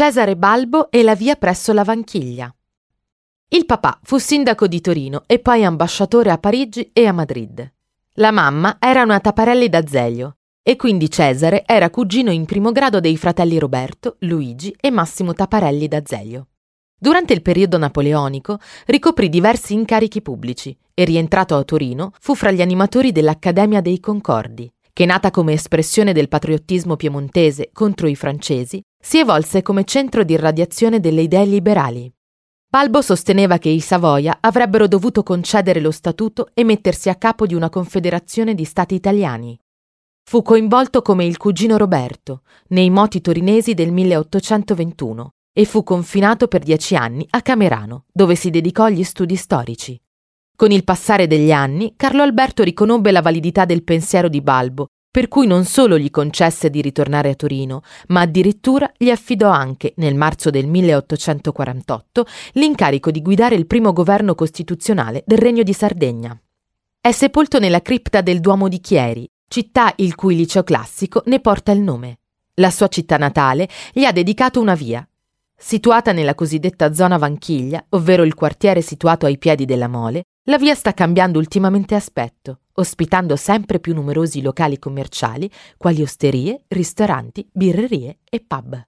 Cesare Balbo e la via presso la Vanchiglia. Il papà fu sindaco di Torino e poi ambasciatore a Parigi e a Madrid. La mamma era una Taparelli d'Azeglio e quindi Cesare era cugino in primo grado dei fratelli Roberto, Luigi e Massimo Taparelli d'Azeglio. Durante il periodo napoleonico ricoprì diversi incarichi pubblici e rientrato a Torino fu fra gli animatori dell'Accademia dei Concordi, che nata come espressione del patriottismo piemontese contro i francesi, si evolse come centro di irradiazione delle idee liberali. Balbo sosteneva che i Savoia avrebbero dovuto concedere lo statuto e mettersi a capo di una confederazione di stati italiani. Fu coinvolto come il cugino Roberto nei moti torinesi del 1821 e fu confinato per dieci anni a Camerano, dove si dedicò agli studi storici. Con il passare degli anni, Carlo Alberto riconobbe la validità del pensiero di Balbo per cui non solo gli concesse di ritornare a Torino, ma addirittura gli affidò anche, nel marzo del 1848, l'incarico di guidare il primo governo costituzionale del Regno di Sardegna. È sepolto nella cripta del Duomo di Chieri, città il cui liceo classico ne porta il nome. La sua città natale gli ha dedicato una via. Situata nella cosiddetta zona Vanchiglia, ovvero il quartiere situato ai piedi della Mole, la via sta cambiando ultimamente aspetto, ospitando sempre più numerosi locali commerciali, quali osterie, ristoranti, birrerie e pub.